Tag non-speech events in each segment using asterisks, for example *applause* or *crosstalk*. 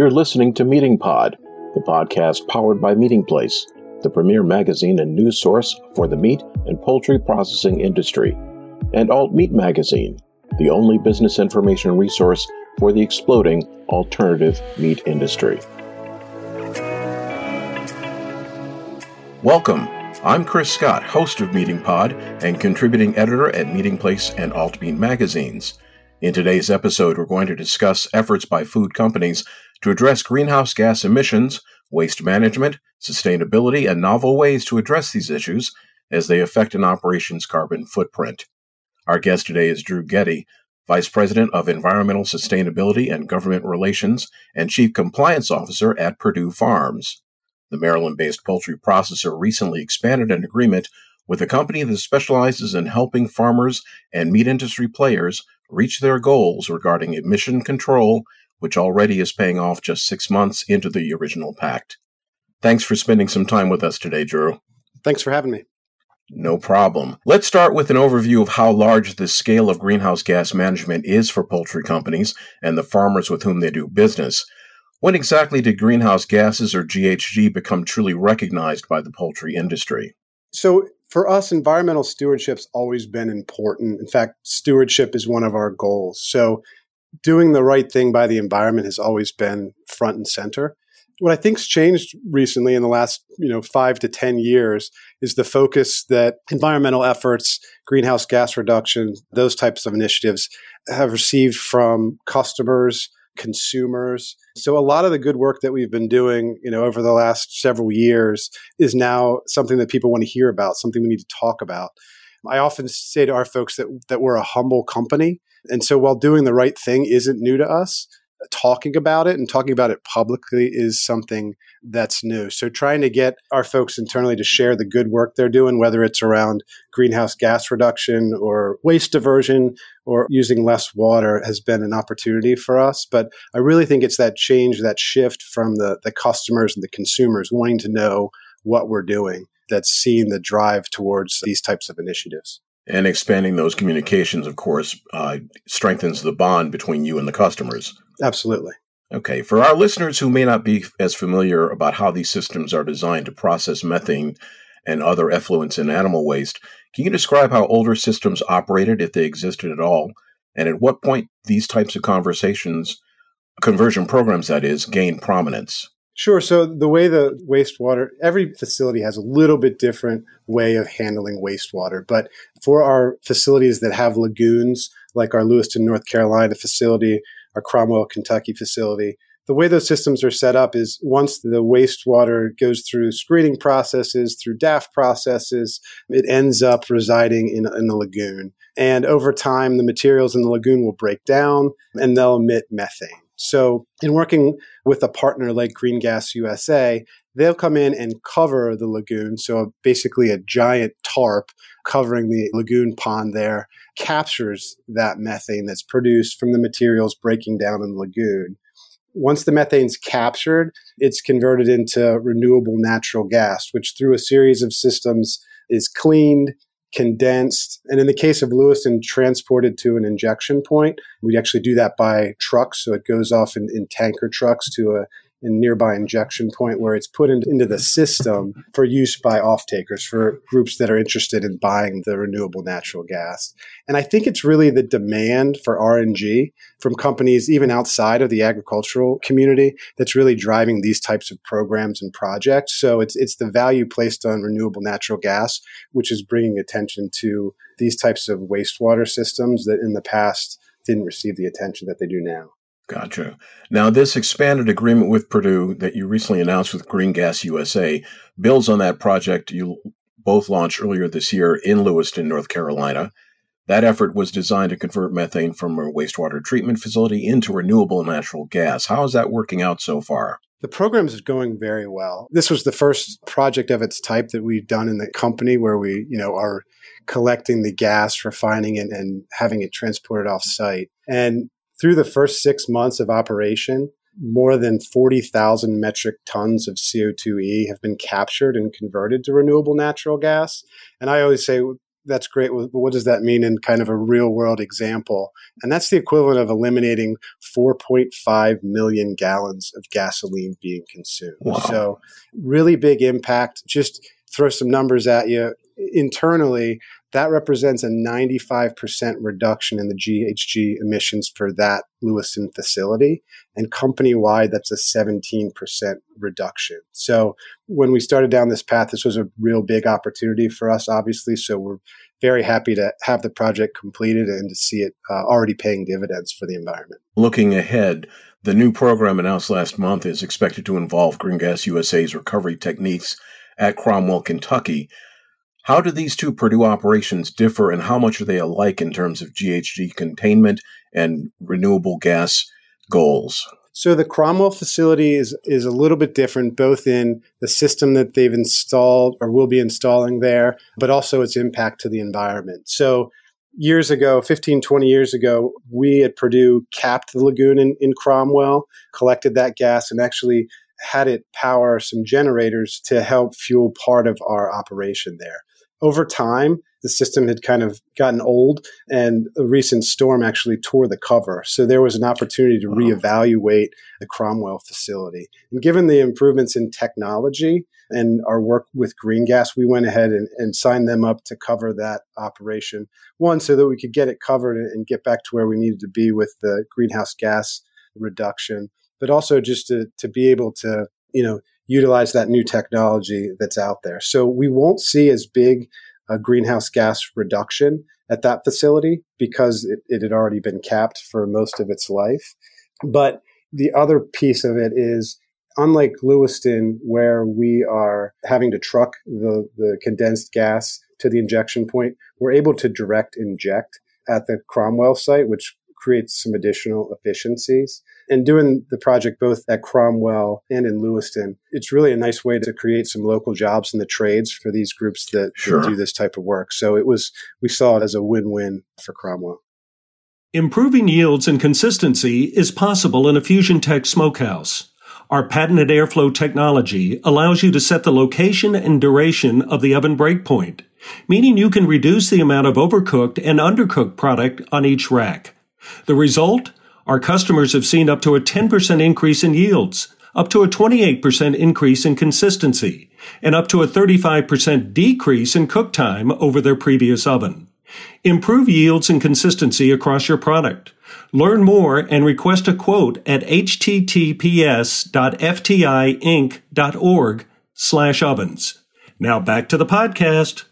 You're listening to Meeting Pod, the podcast powered by Meatingplace, the premier magazine and news source for the meat and poultry processing industry, and Alt Meat Magazine, the only business information resource for the exploding alternative meat industry. Welcome. I'm Chris Scott, host of Meeting Pod and contributing editor at Meatingplace and Alt Meat magazines. In today's episode, we're going to discuss efforts by food companies to address greenhouse gas emissions, waste management, sustainability, and novel ways to address these issues as they affect an operation's carbon footprint. Our guest today is Drew Getty, Vice President of Environmental Sustainability and Government Relations and Chief Compliance Officer at Perdue Farms. The Maryland based poultry processor recently expanded an agreement with a company that specializes in helping farmers and meat industry players reach their goals regarding emission control, which already is paying off just six months into the original pact. Thanks for spending some time with us today, Drew. Thanks for having me. No problem. Let's start with an overview of how large the scale of greenhouse gas management is for poultry companies and the farmers with whom they do business. When exactly did greenhouse gases or GHG become truly recognized by the poultry industry? So, for us, environmental stewardship's always been important. In fact, stewardship is one of our goals. So, doing the right thing by the environment has always been front and center. What I think's changed recently in the last, you know, five to ten years is the focus that environmental efforts, greenhouse gas reduction, those types of initiatives have received from customers, consumers. So a lot of the good work that we've been doing, you know, over the last several years is now something that people want to hear about, something we need to talk about. I often say to our folks that that we're a humble company. And so while doing the right thing isn't new to us, talking about it and talking about it publicly is something that's new. So trying to get our folks internally to share the good work they're doing, whether it's around greenhouse gas reduction or waste diversion or using less water has been an opportunity for us. But I really think it's that change, that shift from the, the customers and the consumers wanting to know what we're doing that's seen the drive towards these types of initiatives. And expanding those communications, of course, uh, strengthens the bond between you and the customers. Absolutely. Okay. For our listeners who may not be as familiar about how these systems are designed to process methane and other effluents in animal waste, can you describe how older systems operated, if they existed at all, and at what point these types of conversations, conversion programs that is, gain prominence? Sure. So the way the wastewater, every facility has a little bit different way of handling wastewater. But for our facilities that have lagoons, like our Lewiston, North Carolina facility, our Cromwell, Kentucky facility. The way those systems are set up is once the wastewater goes through screening processes, through DAF processes, it ends up residing in, in the lagoon. And over time, the materials in the lagoon will break down and they'll emit methane. So, in working with a partner like Green Gas USA, they'll come in and cover the lagoon. So, basically, a giant tarp covering the lagoon pond there captures that methane that's produced from the materials breaking down in the lagoon. Once the methane's captured, it's converted into renewable natural gas, which through a series of systems is cleaned, condensed, and in the case of Lewiston, transported to an injection point. We actually do that by trucks, so it goes off in, in tanker trucks to a and nearby injection point where it's put in, into the system for use by off takers, for groups that are interested in buying the renewable natural gas. And I think it's really the demand for RNG from companies even outside of the agricultural community that's really driving these types of programs and projects. So it's, it's the value placed on renewable natural gas, which is bringing attention to these types of wastewater systems that in the past didn't receive the attention that they do now. Gotcha. Now, this expanded agreement with Perdue that you recently announced with Green Gas USA builds on that project you both launched earlier this year in Lewiston, North Carolina. That effort was designed to convert methane from a wastewater treatment facility into renewable natural gas. How is that working out so far? The program is going very well. This was the first project of its type that we've done in the company where we, you know, are collecting the gas, refining it, and having it transported off site. And through the first six months of operation, more than 40,000 metric tons of CO2e have been captured and converted to renewable natural gas. And I always say that's great. But what does that mean in kind of a real world example? And that's the equivalent of eliminating 4.5 million gallons of gasoline being consumed. Wow. So, really big impact. Just throw some numbers at you. Internally, that represents a 95% reduction in the GHG emissions for that Lewiston facility. And company wide, that's a 17% reduction. So when we started down this path, this was a real big opportunity for us, obviously. So we're very happy to have the project completed and to see it uh, already paying dividends for the environment. Looking ahead, the new program announced last month is expected to involve Green Gas USA's recovery techniques at Cromwell, Kentucky. How do these two Perdue operations differ and how much are they alike in terms of GHG containment and renewable gas goals? So the Cromwell facility is is a little bit different, both in the system that they've installed or will be installing there, but also its impact to the environment. So years ago, 15, 20 years ago, we at Perdue capped the lagoon in, in Cromwell, collected that gas, and actually had it power some generators to help fuel part of our operation there over time, the system had kind of gotten old and a recent storm actually tore the cover. So there was an opportunity to reevaluate the Cromwell facility. And given the improvements in technology and our work with Green Gas, we went ahead and, and signed them up to cover that operation. One, so that we could get it covered and get back to where we needed to be with the greenhouse gas reduction, but also just to, to be able to, you know, utilize that new technology that's out there. So we won't see as big a greenhouse gas reduction at that facility because it, it had already been capped for most of its life. But the other piece of it is unlike Lewiston, where we are having to truck the, the condensed gas to the injection point, we're able to direct inject at the Cromwell site, which creates some additional efficiencies. And doing the project both at Cromwell and in Lewiston, it's really a nice way to create some local jobs in the trades for these groups that, sure. that do this type of work. So it was, we saw it as a win-win for Cromwell. Improving yields and consistency is possible in a Fusion Tech smokehouse. Our patented airflow technology allows you to set the location and duration of the oven breakpoint, meaning you can reduce the amount of overcooked and undercooked product on each rack. The result? Our customers have seen up to a 10% increase in yields, up to a 28% increase in consistency, and up to a 35% decrease in cook time over their previous oven. Improve yields and consistency across your product. Learn more and request a quote at https.ftiinc.org slash ovens. Now back to the podcast.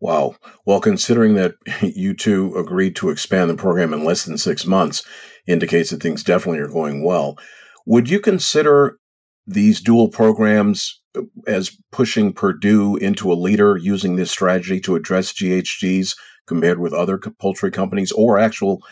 Wow. Well, considering that *laughs* you two agreed to expand the program in less than six months, indicates that things definitely are going well. Would you consider these dual programs uh, as pushing Perdue into a leader using this strategy to address GHGs compared with other poultry companies or actual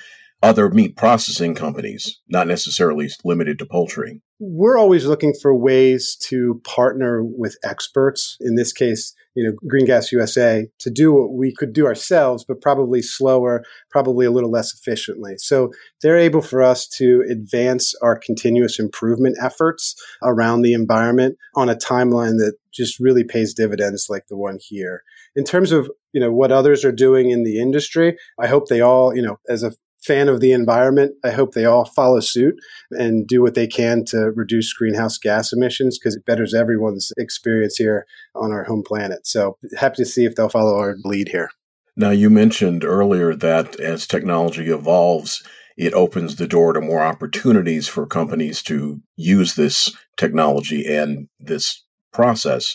other meat processing companies, not necessarily limited to poultry? We're always looking for ways to partner with experts. In this case, you know, Green Gas USA to do what we could do ourselves, but probably slower, probably a little less efficiently. So they're able for us to advance our continuous improvement efforts around the environment on a timeline that just really pays dividends like the one here. In terms of, you know, what others are doing in the industry, I hope they all, you know, as a fan of the environment. I hope they all follow suit and do what they can to reduce greenhouse gas emissions because it betters everyone's experience here on our home planet. So happy to see if they'll follow our lead here. Now, you mentioned earlier that as technology evolves, it opens the door to more opportunities for companies to use this technology and this process.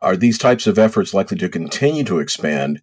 Are these types of efforts likely to continue to expand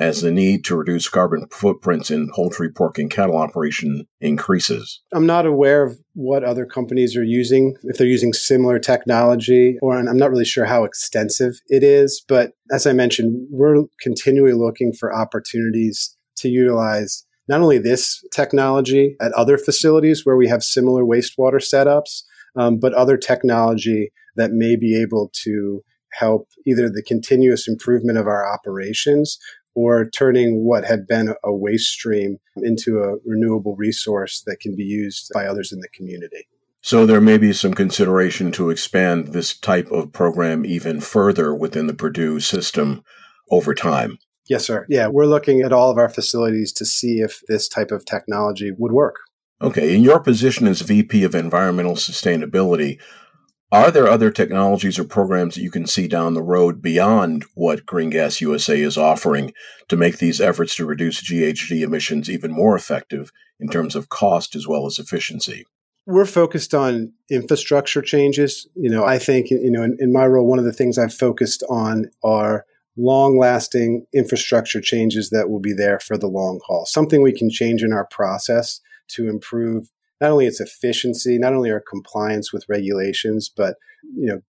as the need to reduce carbon footprints in poultry, pork, and cattle operation increases. I'm not aware of what other companies are using, if they're using similar technology, or I'm not really sure how extensive it is. But as I mentioned, we're continually looking for opportunities to utilize not only this technology at other facilities where we have similar wastewater setups, um, but other technology that may be able to help either the continuous improvement of our operations or turning what had been a waste stream into a renewable resource that can be used by others in the community. So there may be some consideration to expand this type of program even further within the Perdue system over time. Yes, sir. Yeah, we're looking at all of our facilities to see if this type of technology would work. Okay, in your position as VP of Environmental Sustainability, are there other technologies or programs that you can see down the road beyond what Green Gas USA is offering to make these efforts to reduce GHG emissions even more effective in terms of cost as well as efficiency? We're focused on infrastructure changes. You know, I think, you know, in, in my role, one of the things I've focused on are long lasting infrastructure changes that will be there for the long haul. Something we can change in our process to improve not only its efficiency, not only our compliance with regulations, but you know,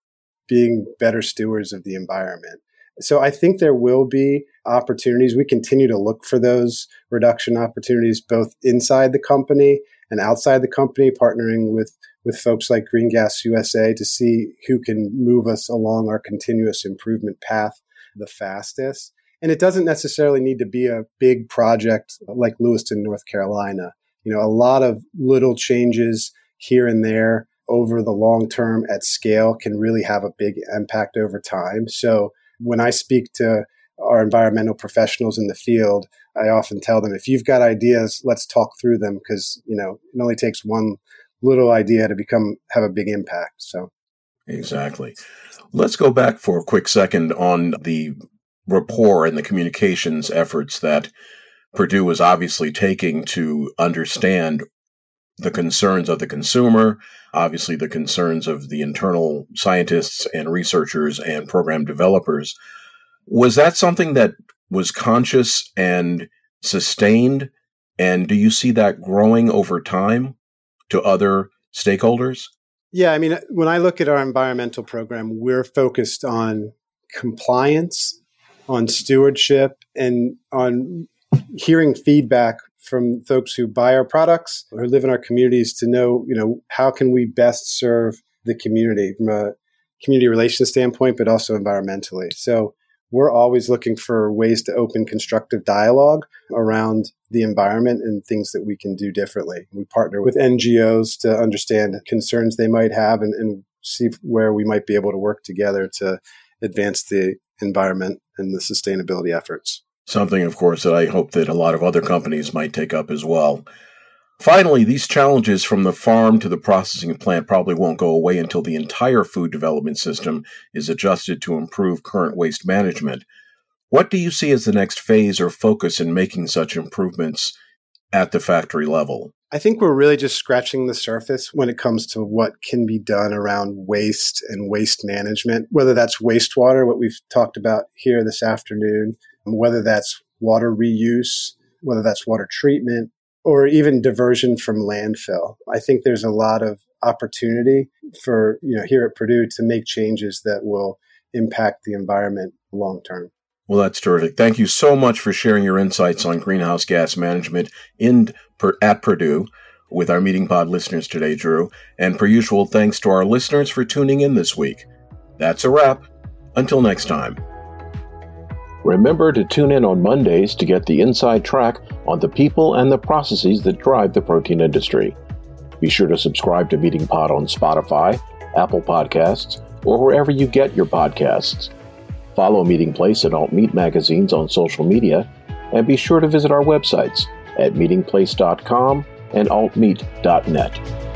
being better stewards of the environment. So I think there will be opportunities. We continue to look for those reduction opportunities both inside the company and outside the company, partnering with with folks like Green Gas USA to see who can move us along our continuous improvement path the fastest. And it doesn't necessarily need to be a big project like Lewiston, North Carolina. You know, a lot of little changes here and there over the long term at scale can really have a big impact over time. So when I speak to our environmental professionals in the field, I often tell them if you've got ideas, let's talk through them because, you know, it only takes one little idea to become have a big impact. So Exactly. Let's go back for a quick second on the rapport and the communications efforts that Perdue was obviously taking to understand the concerns of the consumer, obviously the concerns of the internal scientists and researchers and program developers. Was that something that was conscious and sustained? And do you see that growing over time to other stakeholders? Yeah, I mean, when I look at our environmental program, we're focused on compliance, on stewardship, and on hearing feedback from folks who buy our products or live in our communities to know, you know, how can we best serve the community from a community relations standpoint, but also environmentally. So we're always looking for ways to open constructive dialogue around the environment and things that we can do differently. We partner with NGOs to understand concerns they might have and, and see where we might be able to work together to advance the environment and the sustainability efforts. Something, of course, that I hope that a lot of other companies might take up as well. Finally, these challenges from the farm to the processing plant probably won't go away until the entire food development system is adjusted to improve current waste management. What do you see as the next phase or focus in making such improvements at the factory level? I think we're really just scratching the surface when it comes to what can be done around waste and waste management, whether that's wastewater, what we've talked about here this afternoon, whether that's water reuse, whether that's water treatment, or even diversion from landfill. I think there's a lot of opportunity for, you know, here at Perdue to make changes that will impact the environment long term. Well, that's terrific. Thank you so much for sharing your insights on greenhouse gas management in at Perdue with our meeting pod listeners today, Drew. And per usual, thanks to our listeners for tuning in this week. That's a wrap. Until next time. Remember to tune in on Mondays to get the inside track on the people and the processes that drive the protein industry. Be sure to subscribe to Meeting Pod on Spotify, Apple Podcasts, or wherever you get your podcasts. Follow Meatingplace and Alt Meat magazines on social media, and be sure to visit our websites at meatingplace.com and altmeat.net.